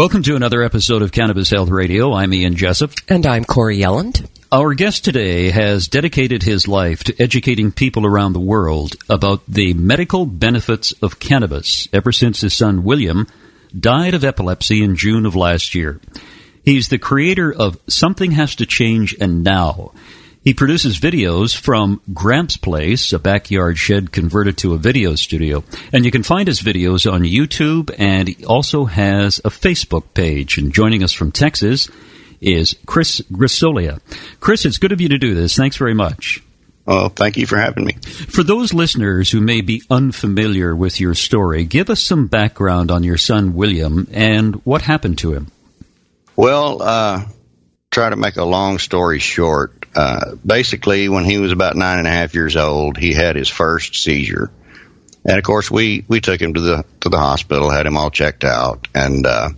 Welcome to another episode of Cannabis Health Radio. I'm Ian Jessop. And I'm Corey Yelland. Our guest today has dedicated his life to educating people around the world about the medical benefits of cannabis ever since his son William died of epilepsy in June of last year. He's the creator of Something Has to Change and Now. He produces videos from Gramps Place, a backyard shed converted to a video studio. And you can find his videos on YouTube, and he also has a Facebook page. And joining us from Texas is Chris Grisolia. Chris, it's good of you to do this. Thanks very much. Well, thank you for having me. For those listeners who may be unfamiliar with your story, give us some background on your son William and what happened to him. Well, uh, try to make a long story short. Uh, basically, when he was about nine and a half years old, he had his first seizure, and of course, we we took him to the to the hospital, had him all checked out, and uh,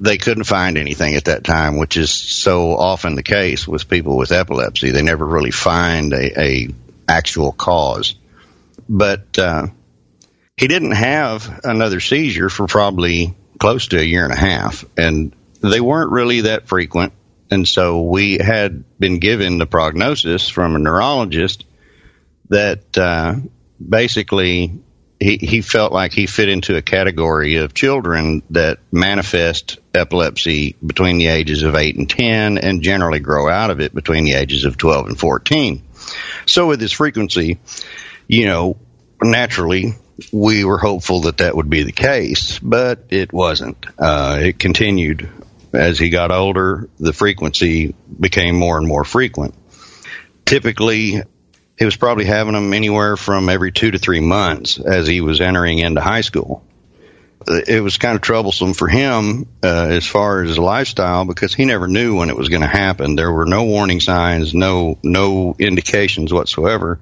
they couldn't find anything at that time, which is so often the case with people with epilepsy. They never really find a, a actual cause, but uh, he didn't have another seizure for probably close to a year and a half, and they weren't really that frequent and so we had been given the prognosis from a neurologist that uh, basically he, he felt like he fit into a category of children that manifest epilepsy between the ages of 8 and 10 and generally grow out of it between the ages of 12 and 14. So with this frequency, you know, naturally we were hopeful that that would be the case, but it wasn't. Uh, it continued as he got older, the frequency became more and more frequent. Typically, he was probably having them anywhere from every two to three months as he was entering into high school. It was kind of troublesome for him uh, as far as lifestyle because he never knew when it was going to happen. There were no warning signs, no no indications whatsoever.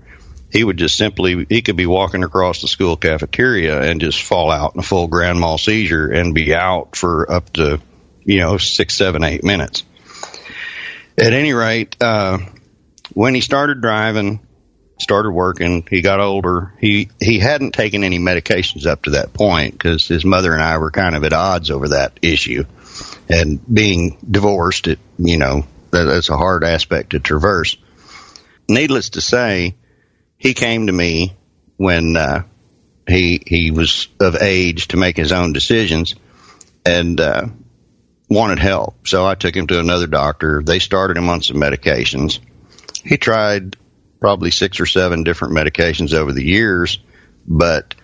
He would just simply he could be walking across the school cafeteria and just fall out in a full grand mal seizure and be out for up to you know, six, seven, eight minutes. At any rate, uh, when he started driving, started working, he got older. He he hadn't taken any medications up to that point because his mother and I were kind of at odds over that issue. And being divorced, it you know that, that's a hard aspect to traverse. Needless to say, he came to me when uh, he he was of age to make his own decisions, and uh, wanted help. So I took him to another doctor. They started him on some medications. He tried probably six or seven different medications over the years, but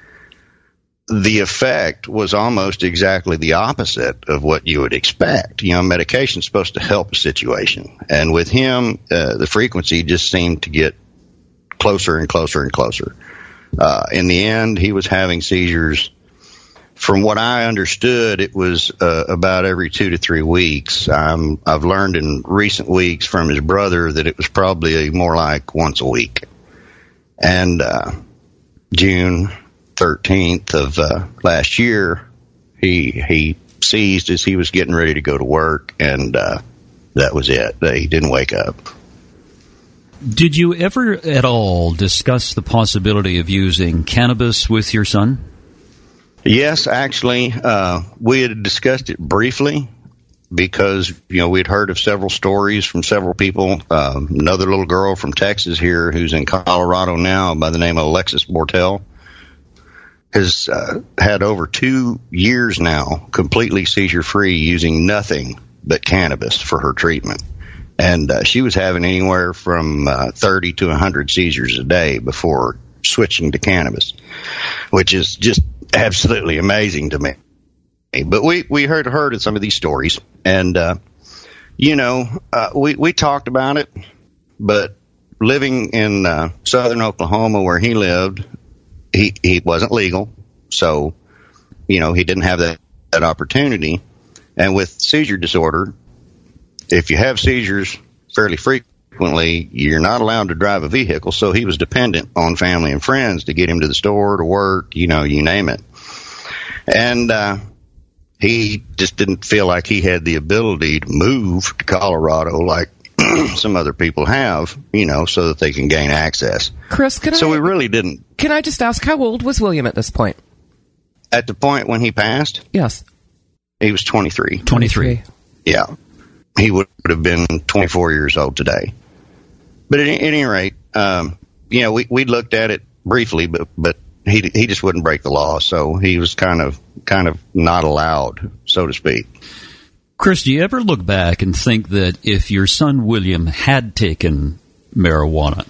the effect was almost exactly the opposite of what you would expect. You know, medication is supposed to help a situation. And with him, uh, the frequency just seemed to get closer and closer and closer. Uh, in the end, he was having seizures from what I understood, it was uh, about every two to three weeks. I've learned in recent weeks from his brother that it was probably more like once a week. And uh, June 13th of uh, last year, he he seized as he was getting ready to go to work, and uh, that was it. He didn't wake up. Did you ever at all discuss the possibility of using cannabis with your son? Yes, actually, uh, we had discussed it briefly because you know we'd heard of several stories from several people. Um, another little girl from Texas here who's in Colorado now by the name of Alexis Bortell has uh, had over two years now completely seizure free using nothing but cannabis for her treatment. And uh, she was having anywhere from uh, 30 to 100 seizures a day before switching to cannabis, which is just absolutely amazing to me. But we, we heard heard of some of these stories, and uh, you know, uh, we we talked about it. But living in uh, southern Oklahoma, where he lived, he he wasn't legal. So, you know, he didn't have that, that opportunity. And with seizure disorder, if you have seizures fairly frequently, you're not allowed to drive a vehicle. So he was dependent on family and friends to get him to the store, to work, you know, you name it. And, uh, he just didn't feel like he had the ability to move to Colorado like some other people have, you know, so that they can gain access. Chris, can So I we really didn't. can I just ask how old was William at this point? At the point when he passed, Yes, he was 23. 23. Yeah. He would have been 24 years old today. But at, any rate, um, you know, we, we looked at it briefly, but, but he, he just wouldn't break the law. So he was kind of, kind of not allowed, so to speak. Chris, do you ever look back and think that if your son William had taken marijuana,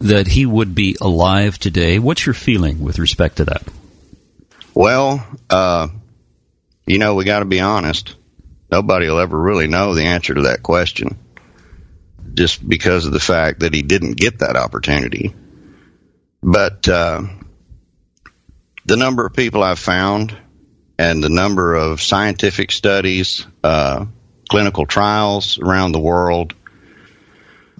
that he would be alive today? What's your feeling with respect to that? Well, uh, you know, we got to be honest. Nobody will ever really know the answer to that question just because of the fact that he didn't get that opportunity. But uh, the number of people I've found and the number of scientific studies, uh, clinical trials around the world,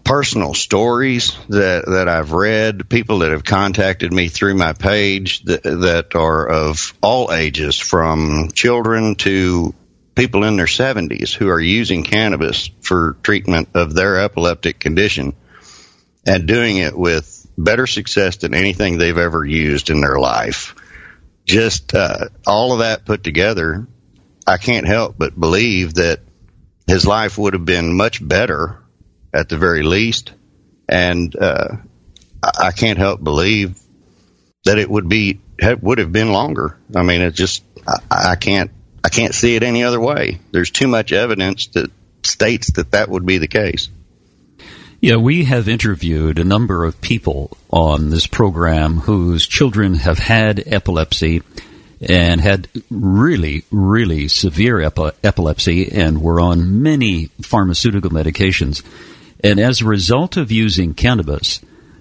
personal stories that, that I've read, people that have contacted me through my page that, that are of all ages, from children to people in their 70s who are using cannabis for treatment of their epileptic condition and doing it with better success than anything they've ever used in their life. Just uh, all of that put together, I can't help but believe that his life would have been much better at the very least. And uh, I can't help believe that it would be would have been longer. I mean, it just I, I can't I can't see it any other way. There's too much evidence that states that that would be the case. Yeah, we have interviewed a number of people on this program whose children have had epilepsy and had really, really severe epi- epilepsy and were on many pharmaceutical medications. And as a result of using cannabis,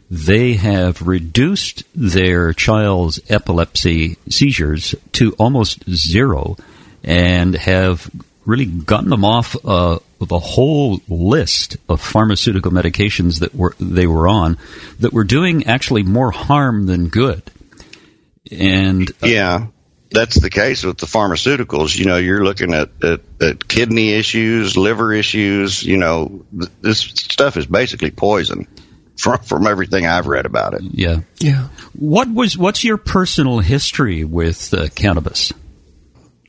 they have reduced their child's epilepsy seizures to almost zero and have really gotten them off uh, of a whole list of pharmaceutical medications that were they were on that were doing actually more harm than good. And uh, Yeah, that's the case with the pharmaceuticals. You know, you're looking at, at, at kidney issues, liver issues. You know, th- this stuff is basically poison from from everything I've read about it. yeah, yeah. what was what's your personal history with uh, cannabis?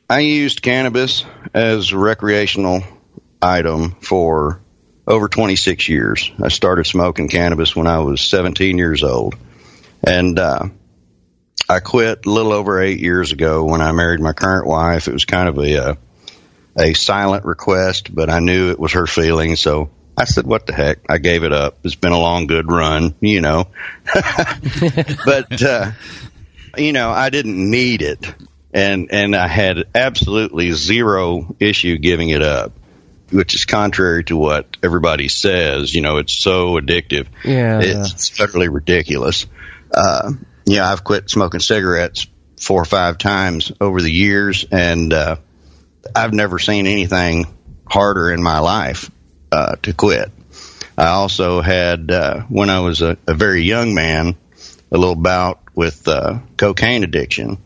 I used cannabis as a recreational item for over 26 years. I started smoking cannabis when I was 17 years old. And, uh, I quit a little over eight years ago when I married my current wife. It was kind of a, uh, a silent request, but I knew it was her feeling. So I said, what the heck? I gave it up. It's been a long, good run, you know, but, uh, you know, I didn't need it and and I had absolutely zero issue giving it up, which is contrary to what everybody says. You know, it's so addictive. Yeah. it's utterly ridiculous. Uh, yeah, I've quit smoking cigarettes four or five times over the years, and uh, I've never seen anything harder in my life uh, to quit. I also had, uh, when I was a, a very young man, a little bout with uh, cocaine addiction.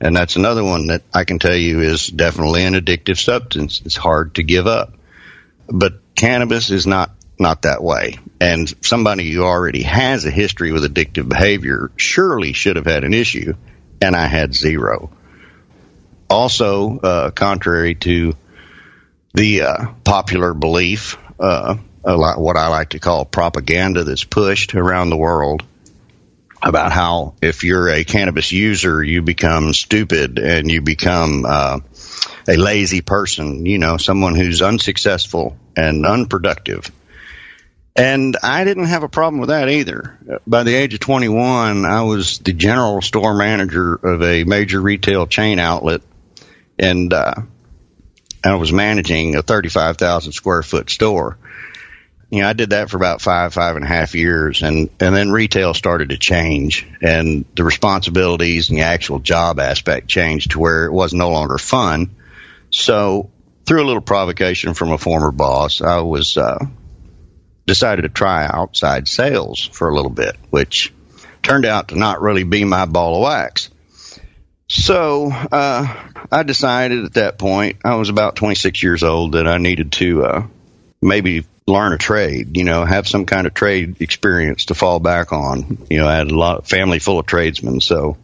And that's another one that I can tell you is definitely an addictive substance. It's hard to give up. But cannabis is not, not that way. And somebody who already has a history with addictive behavior surely should have had an issue. And I had zero. Also, uh, contrary to the uh, popular belief, uh, lot, what I like to call propaganda that's pushed around the world about how if you're a cannabis user, you become stupid and you become uh, a lazy person, you know, someone who's unsuccessful and unproductive. And I didn't have a problem with that either. By the age of 21, I was the general store manager of a major retail chain outlet, and uh, I was managing a 35,000 square foot store. You know, I did that for about five, five and a half years, and and then retail started to change, and the responsibilities and the actual job aspect changed to where it was no longer fun. So, through a little provocation from a former boss, I was uh, decided to try outside sales for a little bit, which turned out to not really be my ball of wax. So uh, I decided at that point, I was about 26 years old, that I needed to uh, maybe learn a trade, you know, have some kind of trade experience to fall back on. You know, I had a lot of family full of tradesmen, so.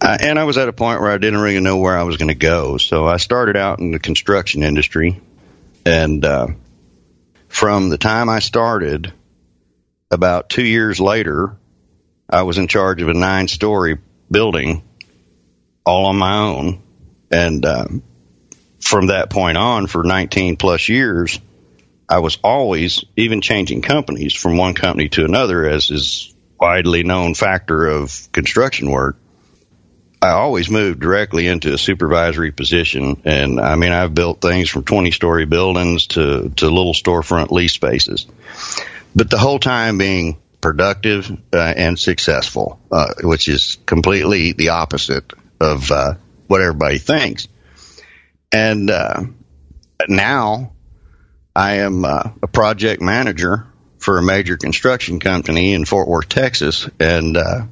Uh, and I was at a point where I didn't really know where I was going to go. So I started out in the construction industry. And uh, from the time I started, about two years later, I was in charge of a nine story building all on my own. And uh, from that point on, for 19 plus years, I was always even changing companies from one company to another, as is widely known factor of construction work. I always moved directly into a supervisory position, and I mean I've built things from 20 story buildings to to little storefront lease spaces, but the whole time being productive uh, and successful, uh, which is completely the opposite of uh, what everybody thinks. And uh, now I am uh, a project manager for a major construction company in Fort Worth, Texas, and uh,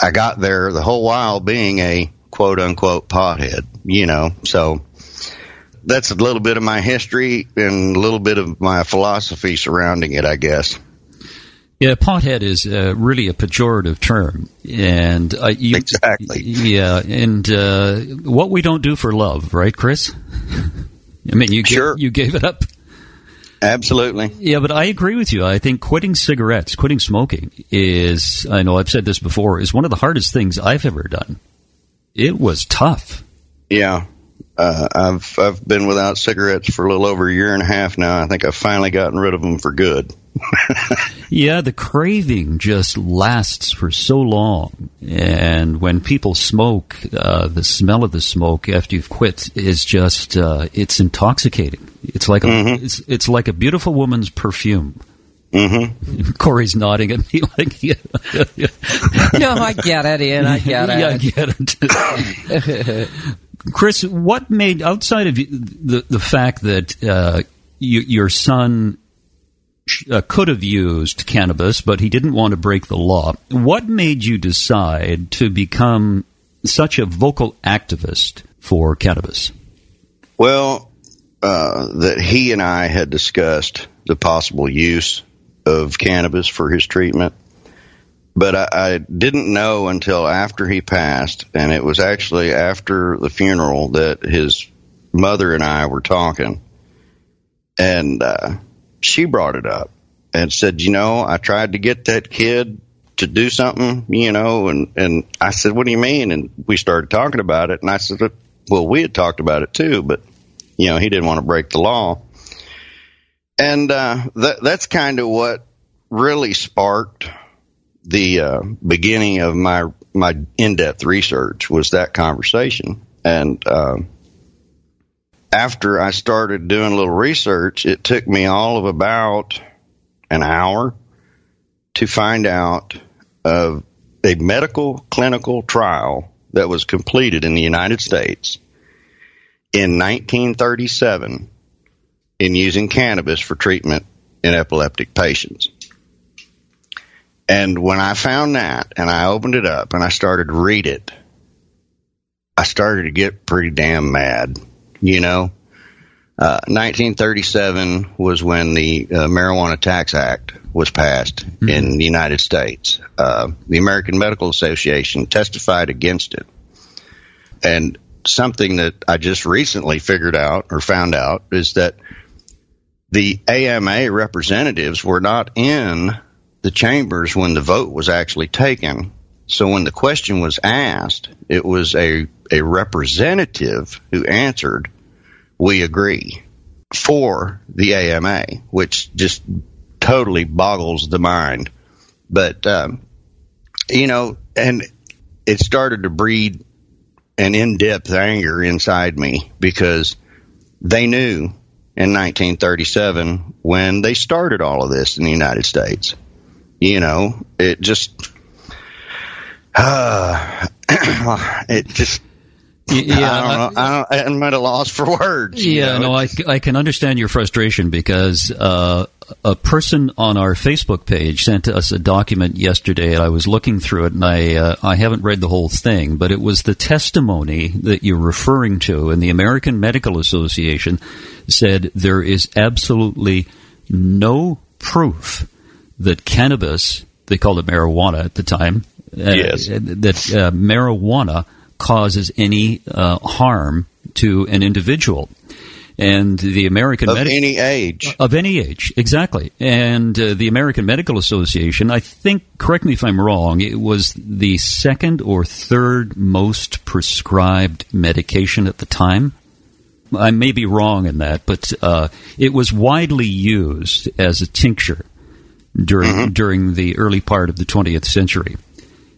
I got there the whole while being a quote unquote pothead, you know. So that's a little bit of my history and a little bit of my philosophy surrounding it, I guess. Yeah, pothead is uh, really a pejorative term, and uh, you, exactly. Yeah, and uh, what we don't do for love, right, Chris? I mean, you sure. you gave it up. Absolutely. Yeah, but I agree with you. I think quitting cigarettes, quitting smoking is, I know I've said this before, is one of the hardest things I've ever done. It was tough. Yeah. Uh, I've I've been without cigarettes for a little over a year and a half now. I think I've finally gotten rid of them for good. yeah, the craving just lasts for so long, and when people smoke, uh, the smell of the smoke after you've quit is just uh, it's intoxicating. It's like a, mm-hmm. it's it's like a beautiful woman's perfume. Mm-hmm. Corey's nodding at me like, yeah, yeah. no, I get it, Ian. I get it. Yeah, I get it. Chris, what made outside of the the fact that uh, you, your son uh, could have used cannabis, but he didn't want to break the law. What made you decide to become such a vocal activist for cannabis? Well, uh, that he and I had discussed the possible use of cannabis for his treatment, but I, I didn't know until after he passed, and it was actually after the funeral that his mother and I were talking, and uh, she brought it up and said, you know, I tried to get that kid to do something, you know, and, and I said, what do you mean? And we started talking about it. And I said, well, we had talked about it too, but, you know, he didn't want to break the law. And, uh, that, that's kind of what really sparked the, uh, beginning of my, my in-depth research was that conversation. And, uh, after I started doing a little research, it took me all of about an hour to find out of a medical clinical trial that was completed in the United States in 1937 in using cannabis for treatment in epileptic patients. And when I found that and I opened it up and I started to read it, I started to get pretty damn mad you know, uh, 1937 was when the uh, Marijuana Tax Act was passed mm-hmm. in the United States. Uh, the American Medical Association testified against it. And something that I just recently figured out or found out is that the AMA representatives were not in the chambers when the vote was actually taken. So when the question was asked, it was a, a representative who answered, we agree for the AMA, which just totally boggles the mind. But, um, you know, and it started to breed an in depth anger inside me because they knew in 1937 when they started all of this in the United States. You know, it just, uh, it just yeah, I don't know. I don't, I'm at a loss for words. Yeah, know? no, I, I can understand your frustration because uh, a person on our Facebook page sent us a document yesterday, and I was looking through it, and I uh, I haven't read the whole thing, but it was the testimony that you're referring to, and the American Medical Association said there is absolutely no proof that cannabis, they called it marijuana at the time, uh, yes. that uh, marijuana causes any uh, harm to an individual. And the American of Medi- any age of any age, exactly. And uh, the American Medical Association, I think, correct me if I'm wrong, it was the second or third most prescribed medication at the time. I may be wrong in that, but uh, it was widely used as a tincture during mm-hmm. during the early part of the 20th century.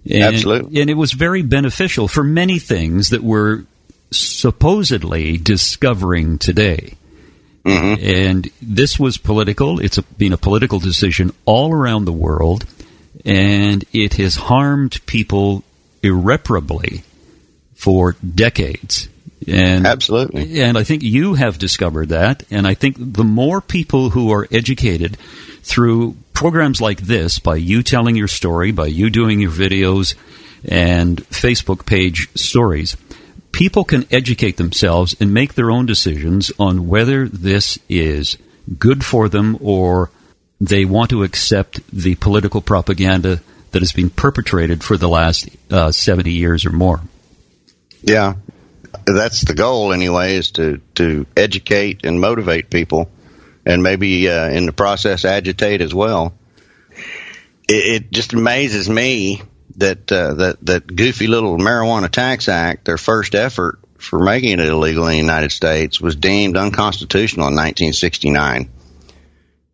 And, Absolutely. And it was very beneficial for many things that we're supposedly discovering today. Mm-hmm. And this was political. It's a, been a political decision all around the world, and it has harmed people irreparably for decades. And, Absolutely. And I think you have discovered that. And I think the more people who are educated through programs like this, by you telling your story, by you doing your videos and Facebook page stories, people can educate themselves and make their own decisions on whether this is good for them or they want to accept the political propaganda that has been perpetrated for the last uh, 70 years or more. Yeah, that's the goal anyway, is to, to educate and motivate people and maybe uh, in the process agitate as well. It, it just amazes me that uh, that that goofy little marijuana tax act, their first effort for making it illegal in the United States, was deemed unconstitutional in 1969,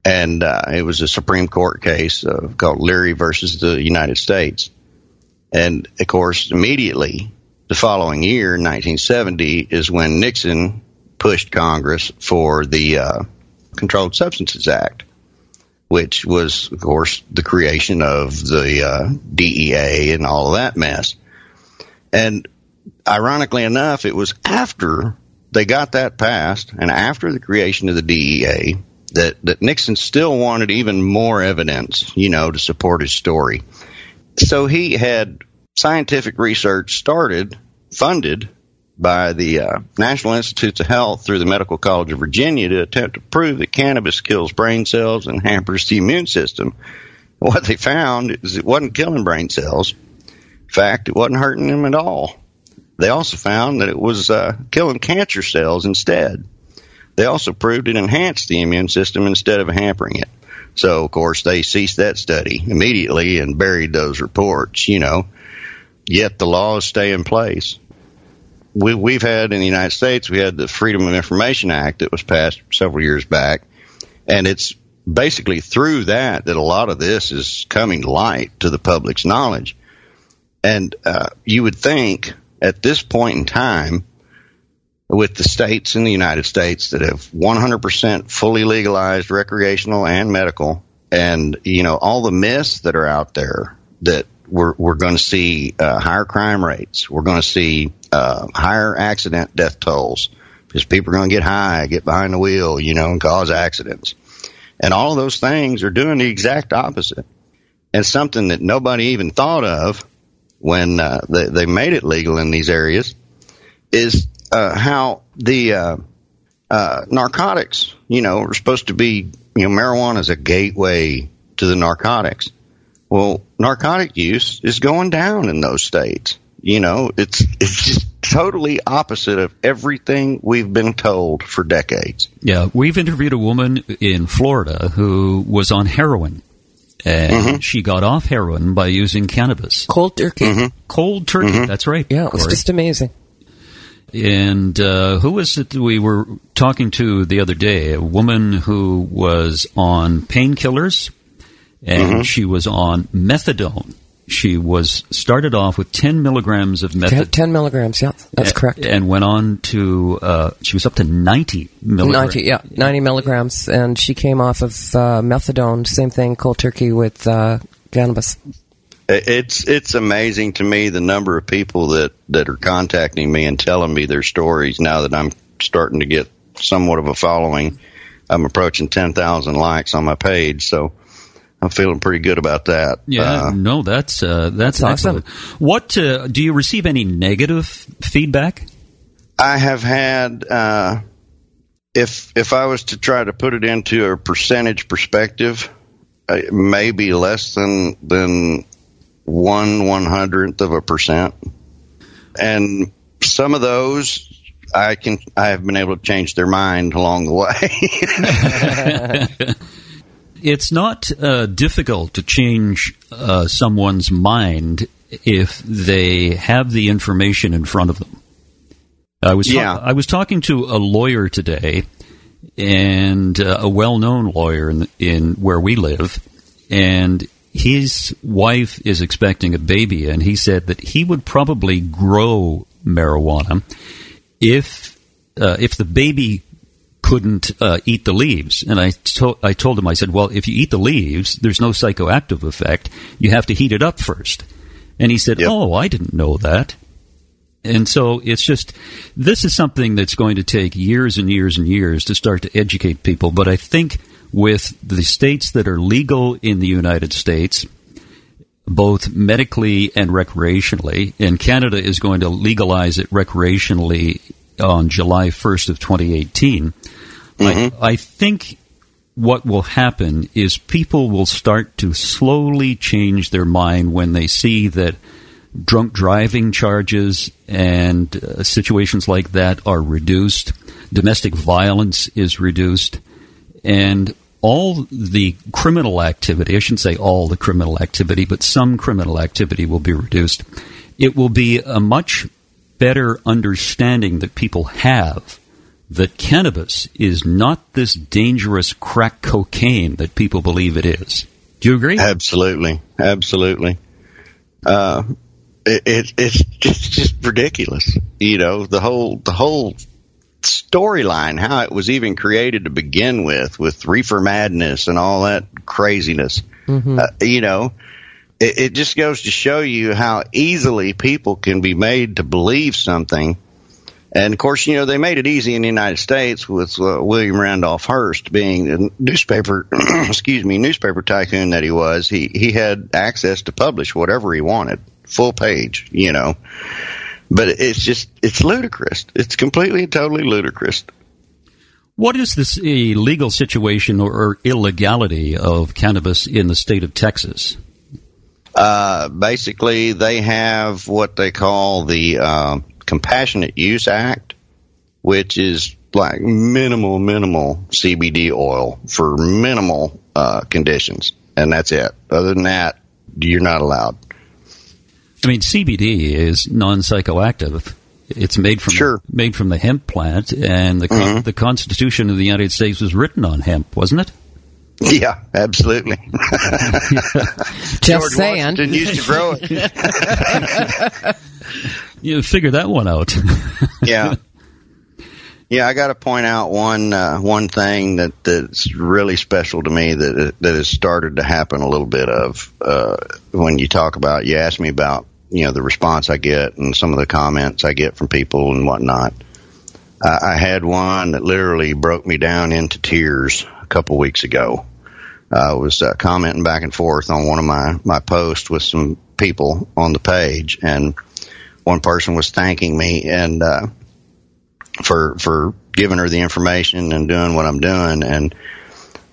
and uh, it was a Supreme Court case uh, called Leary versus the United States, and of course, immediately the following year, 1970, is when Nixon pushed Congress for the uh, Controlled Substances Act, which was, of course, the creation of the uh, DEA and all of that mess. And ironically enough, it was after they got that passed and after the creation of the DEA that, that Nixon still wanted even more evidence, you know, to support his story. So he had scientific research started, funded by the uh, National Institutes of Health through the Medical College of Virginia to attempt to prove that cannabis kills brain cells and hampers the immune system. What they found is it wasn't killing brain cells. In fact, it wasn't hurting them at all. They also found that it was uh, killing cancer cells instead. They also proved it enhanced the immune system instead of hampering it. So, of course, they ceased that study immediately and buried those reports, you know. Yet the laws stay in place we, we've had in the United States, we had the Freedom of Information Act that was passed several years back, and it's basically through that that a lot of this is coming to light to the public's knowledge. And uh, you would think at this point in time, with the states in the United States that have 100% fully legalized recreational and medical, and you know all the myths that are out there that we're we're going to see uh, higher crime rates. We're going to see uh, higher accident death tolls because people are going to get high, get behind the wheel, you know, and cause accidents. And all of those things are doing the exact opposite. And something that nobody even thought of when uh, they, they made it legal in these areas is uh, how the uh, uh, narcotics, you know, are supposed to be, you know, marijuana is a gateway to the narcotics. Well, narcotic use is going down in those states. You know, it's it's just totally opposite of everything we've been told for decades. Yeah, we've interviewed a woman in Florida who was on heroin. And mm-hmm. she got off heroin by using cannabis. Cold turkey. Mm-hmm. Cold turkey. Mm-hmm. That's right. Yeah, it's just amazing. And uh, who was it we were talking to the other day? A woman who was on painkillers and mm-hmm. she was on methadone. she was started off with 10 milligrams of 10, 10 milligrams, yeah, that's a- correct. And went on to, uh, she was up to 90 milligrams. 90, yeah, 90 milligrams, and she came off of uh, methadone, same thing, cold turkey with uh, cannabis. It's it's amazing to me the number of people that that are contacting me and telling me their stories now that I'm starting to get somewhat of a following. I'm approaching 10,000 likes on my page, so I'm feeling pretty good about that. Yeah, Uh, no, that's uh, that's, That's awesome. excellent. What uh, do you receive any negative feedback? I have had uh, if if I was to try to put it into a percentage perspective, uh, maybe less than than one one hundredth of a percent, and some of those I can I have been able to change their mind along the way. It's not uh, difficult to change uh, someone's mind if they have the information in front of them. I was ta- Yeah. I was talking to a lawyer today, and uh, a well-known lawyer in, in where we live, and his wife is expecting a baby, and he said that he would probably grow marijuana if uh, if the baby couldn't uh, eat the leaves. And I, to- I told him, I said, well, if you eat the leaves, there's no psychoactive effect. You have to heat it up first. And he said, Yep. oh, I didn't know that. And so it's just, this is something that's going to take years and years and years to start to educate people. But I think with the states that are legal in the United States, both medically and recreationally, and Canada is going to legalize it recreationally on July 1st of 2018. I, I think what will happen is people will start to slowly change their mind when they see that drunk driving charges and uh, situations like that are reduced, domestic violence is reduced, and all the criminal activity, I shouldn't say all the criminal activity, but some criminal activity will be reduced. It will be a much better understanding that people have that cannabis is not this dangerous crack cocaine that people believe it is. Do you agree? Absolutely, absolutely. Uh, it, it it's just just ridiculous. You know the whole the whole storyline, how it was even created to begin with, with reefer madness and all that craziness. Uh, you know, it, it just goes to show you how easily people can be made to believe something. And of course, you know, they made it easy in the United States with uh, William Randolph Hearst being a newspaper, excuse me, newspaper tycoon that he was. He, he had access to publish whatever he wanted, full page, you know. But it's just, it's ludicrous. It's completely and totally ludicrous. What is this illegal situation or, or illegality of cannabis in the state of Texas? Uh, basically, they have what they call the uh, Compassionate Use Act, which is like minimal, minimal CBD oil for minimal uh, conditions, and that's it. Other than that, you're not allowed. I mean, CBD is non psychoactive. It's made from Sure. made from the hemp plant, and the con- the Constitution of the United States was written on hemp, wasn't it? Yeah, absolutely. Just George saying. Washington used to grow it. You figure that one out. yeah. Yeah, I got to point out one uh, one thing that that's really special to me that that has started to happen a little bit of uh, when you talk about. You asked me about you know the response I get and some of the comments I get from people and whatnot. I, I had one that literally broke me down into tears a couple weeks ago. I was uh, commenting back and forth on one of my my posts with some people on the page, and one person was thanking me and. Uh, for for giving her the information and doing what I'm doing and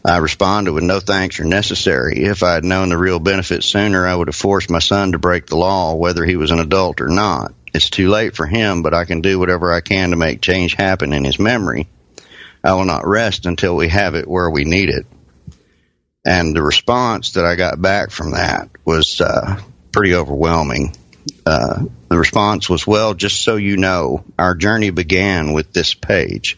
I responded with no thanks are necessary. If I had known the real benefits sooner, I would have forced my son to break the law whether he was an adult or not. It's too late for him, but I can do whatever I can to make change happen in his memory. I will not rest until we have it where we need it. And the response that I got back from that was uh, pretty overwhelming. Uh, the response was, well, just so you know, our journey began with this page.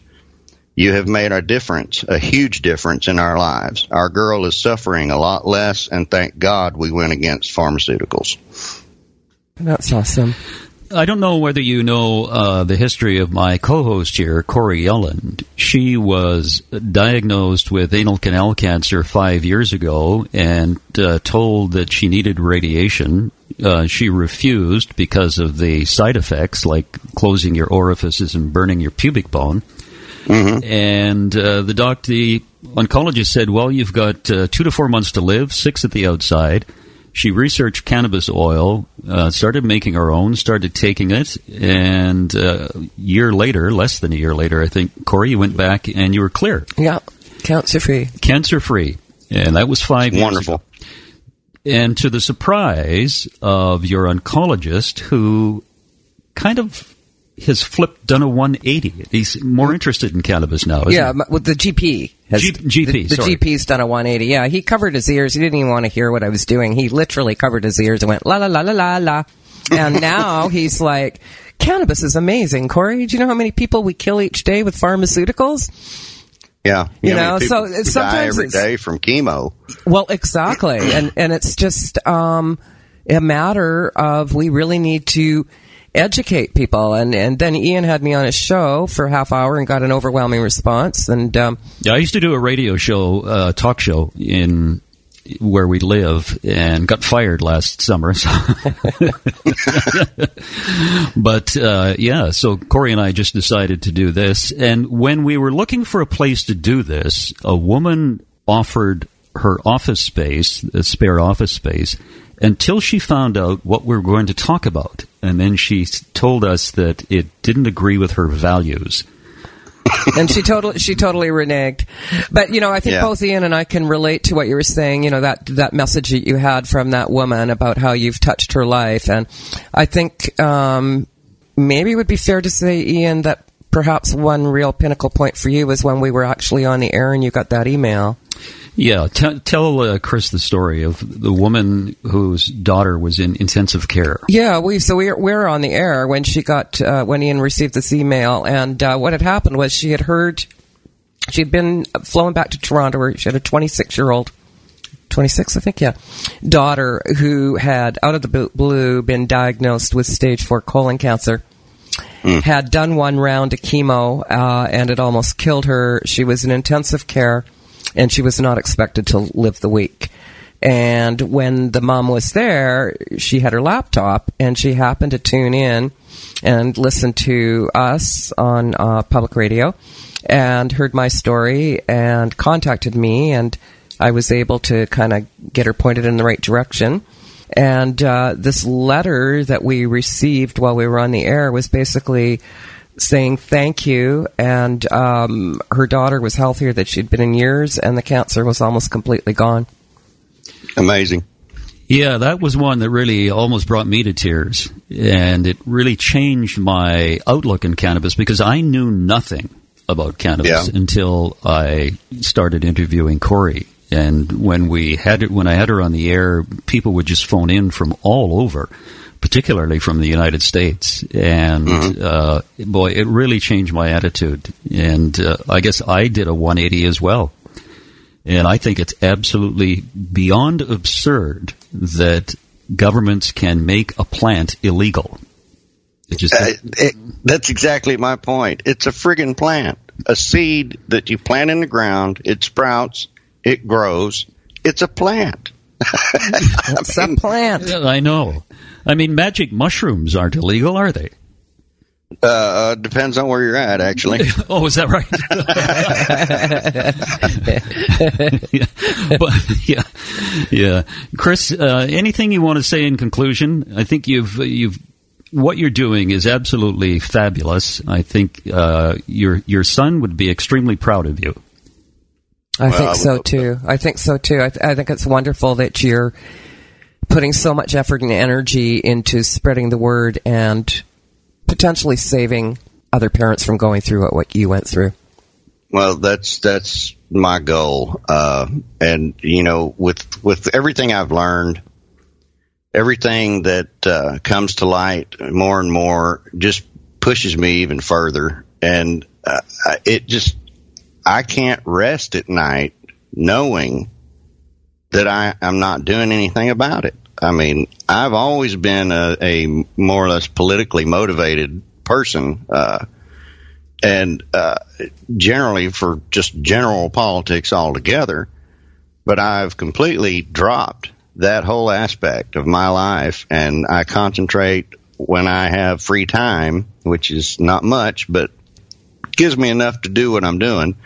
You have made a difference, a huge difference in our lives. Our girl is suffering a lot less, and thank God we went against pharmaceuticals. That's awesome. I don't know whether you know uh, the history of my co-host here, Corey Yelland. She was diagnosed with anal canal cancer five years ago and uh, told that she needed radiation. Uh, she refused because of the side effects, like closing your orifices and burning your pubic bone. Mm-hmm. And uh, the doctor, the oncologist said, "Well, you've got uh, two to four months to live, six at the outside." She researched cannabis oil, uh, started making her own, started taking it, and uh, a year later, less than a year later, I think, Corey, you went back and you were clear. Yeah, cancer free. Cancer free. And that was five Wonderful. And to the surprise of your oncologist, who kind of has flipped, done a 180. He's more interested in cannabis now. yeah, he? with the GP. Has, G- GP, the, the. GP's done a 180. Yeah, he covered his ears. He didn't even want to hear what I was doing. He literally covered his ears and went la la la la la la. And now he's like, cannabis is amazing. Corey, do you know how many people we kill each day with pharmaceuticals? Yeah, You how many know, so it's- die sometimes every it's- day from chemo. Well, exactly, and and it's just um, a matter of we really need to educate people, and and then Ian had me on his show for a half hour and got an overwhelming response, and um, Yeah, I used to do a radio show, uh, talk show in where we live, and got fired last summer. So. but uh, yeah, so Corey and I just decided to do this, and when we were looking for a place to do this, a woman offered her office space, a spare office space, until she found out what we were going to talk about, and then she told us that it didn't agree with her values. and she totally she totally reneged. But you know, I think Yeah. both Ian and I can relate to what you were saying. You know that that message that you had from that woman about how you've touched her life, and I think um, maybe it would be fair to say, Ian, that perhaps one real pinnacle point for you was when we were actually on the air and you got that email. Yeah, t- tell uh, Chris the story of the woman whose daughter was in intensive care. Yeah, we so we we were on the air when she got uh, when Ian received this email, and uh, what had happened was she had heard she had been flown back to Toronto, where she had a 26 year old, 26 I think, yeah, daughter who had out of the blue been diagnosed with stage four colon cancer. Had done one round of chemo uh, and it almost killed her. She was in intensive care, and she was not expected to live the week. And when the mom was there, she had her laptop and she happened to tune in and listen to us on uh, public radio and heard my story and contacted me and I was able to kind of get her pointed in the right direction. And uh, this letter that we received while we were on the air was basically saying thank you. And um, her daughter was healthier than she'd been in years, and the cancer was almost completely gone. Amazing. Yeah, that was one that really almost brought me to tears. And it really changed my outlook in cannabis because I knew nothing about cannabis Yeah. until I started interviewing Corey. And when we had it, when I had her on the air, people would just phone in from all over, particularly from the United States. And uh, boy, it really changed my attitude. And uh, I guess I did a 180 as well. And I think it's absolutely beyond absurd that governments can make a plant illegal. It just Uh, it, that's exactly my point. It's a friggin' plant. A seed that you plant in the ground, it sprouts, it grows. It's a plant. It's a plant. I know. I mean, magic mushrooms aren't illegal, are they? Uh, depends on where you're at, actually. Oh, is that right? yeah. But, yeah, yeah. Chris, uh, anything you want to say in conclusion? I think you've you've what you're doing is absolutely fabulous. I think uh, your your son would be extremely proud of you. I Well, think would so hope too. I think so too. I, th- I think it's wonderful that you're putting so much effort and energy into spreading the word and potentially saving other parents from going through what, you went through. Well, that's that's my goal. Uh, and you know, with with everything I've learned, everything that uh, comes to light more and more just pushes me even further. And uh, it just I can't rest at night knowing that I am not doing anything about it. I mean, I've always been a, a more or less politically motivated person, uh, and uh, generally for just general politics altogether. But I've completely dropped that whole aspect of my life, and I concentrate when I have free time, which is not much, but gives me enough to do what I'm doing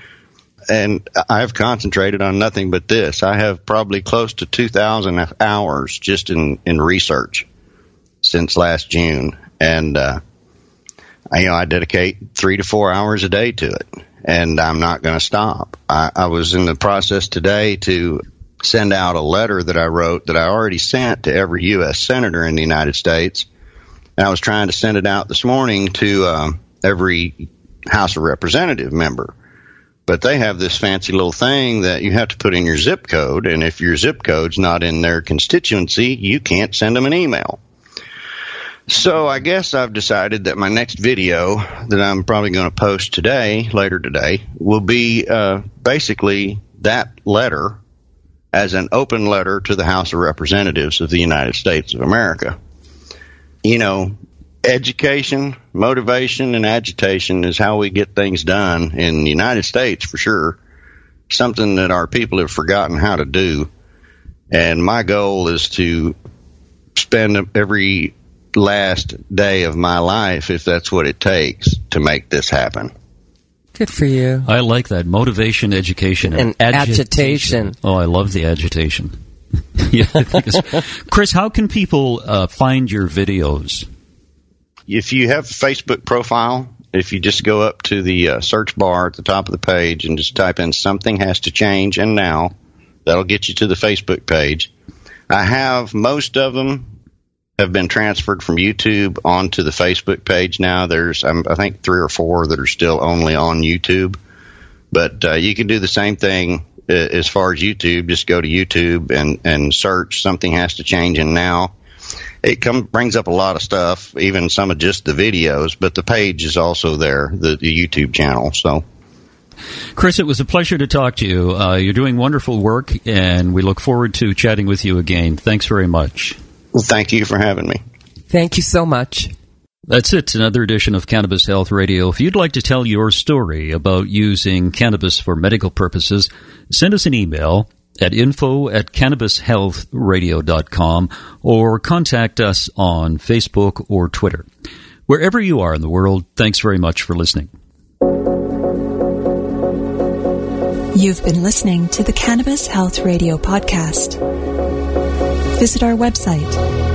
and I've concentrated on nothing but this. I have probably close to 2,000 hours just in, in research since last June. And, uh, I, you know, I dedicate three to four hours a day to it and I'm not going to stop. I, I was in the process today to send out a letter that I wrote that I already sent to every U.S. senator in the United States. And I was trying to send it out this morning to, um, every House of Representative member but they have this fancy little thing that you have to put in your zip code, and if your zip code's not in their constituency, you can't send them an email. So I guess I've decided that my next video that I'm probably going to post today, later today, will be uh, basically that letter as an open letter to the House of Representatives of the United States of America. You know, education, motivation, and agitation is how we get things done in the United States for sure. Something that our people have forgotten how to do. And my goal is to spend every last day of my life, if that's what it takes, to make this happen. Good for you. I like that motivation, education, and, and agitation. agitation. Oh, I love the agitation. yeah, Chris, how can people uh, find your videos? If you have a Facebook profile, if you just go up to the uh, search bar at the top of the page and just type in something has to change and now, that'll get you to the Facebook page. I have most of them have been transferred from YouTube onto the Facebook page now. There's, um, I think, three or four that are still only on YouTube. But uh, you can do the same thing uh, as far as YouTube. Just go to YouTube and, and search something has to change and now it come brings up a lot of stuff, even some of just the videos. But the page is also there, the, the YouTube channel. So. Chris, it was a pleasure to talk to you. Uh, you're doing wonderful work, and we look forward to chatting with you again. Thanks very much. Well, thank you for having me. Thank you so much. That's it, another edition of Cannabis Health Radio. If you'd like to tell your story about using cannabis for medical purposes, send us an email at info at cannabishealthradio.com or contact us on Facebook or Twitter. Wherever you are in the world, thanks very much for listening. You've been listening to the Cannabis Health Radio podcast. Visit our website,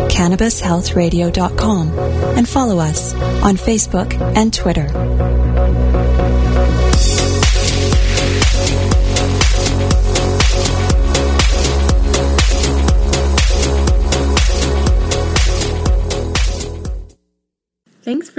cannabishealthradio.com, and follow us on Facebook and Twitter.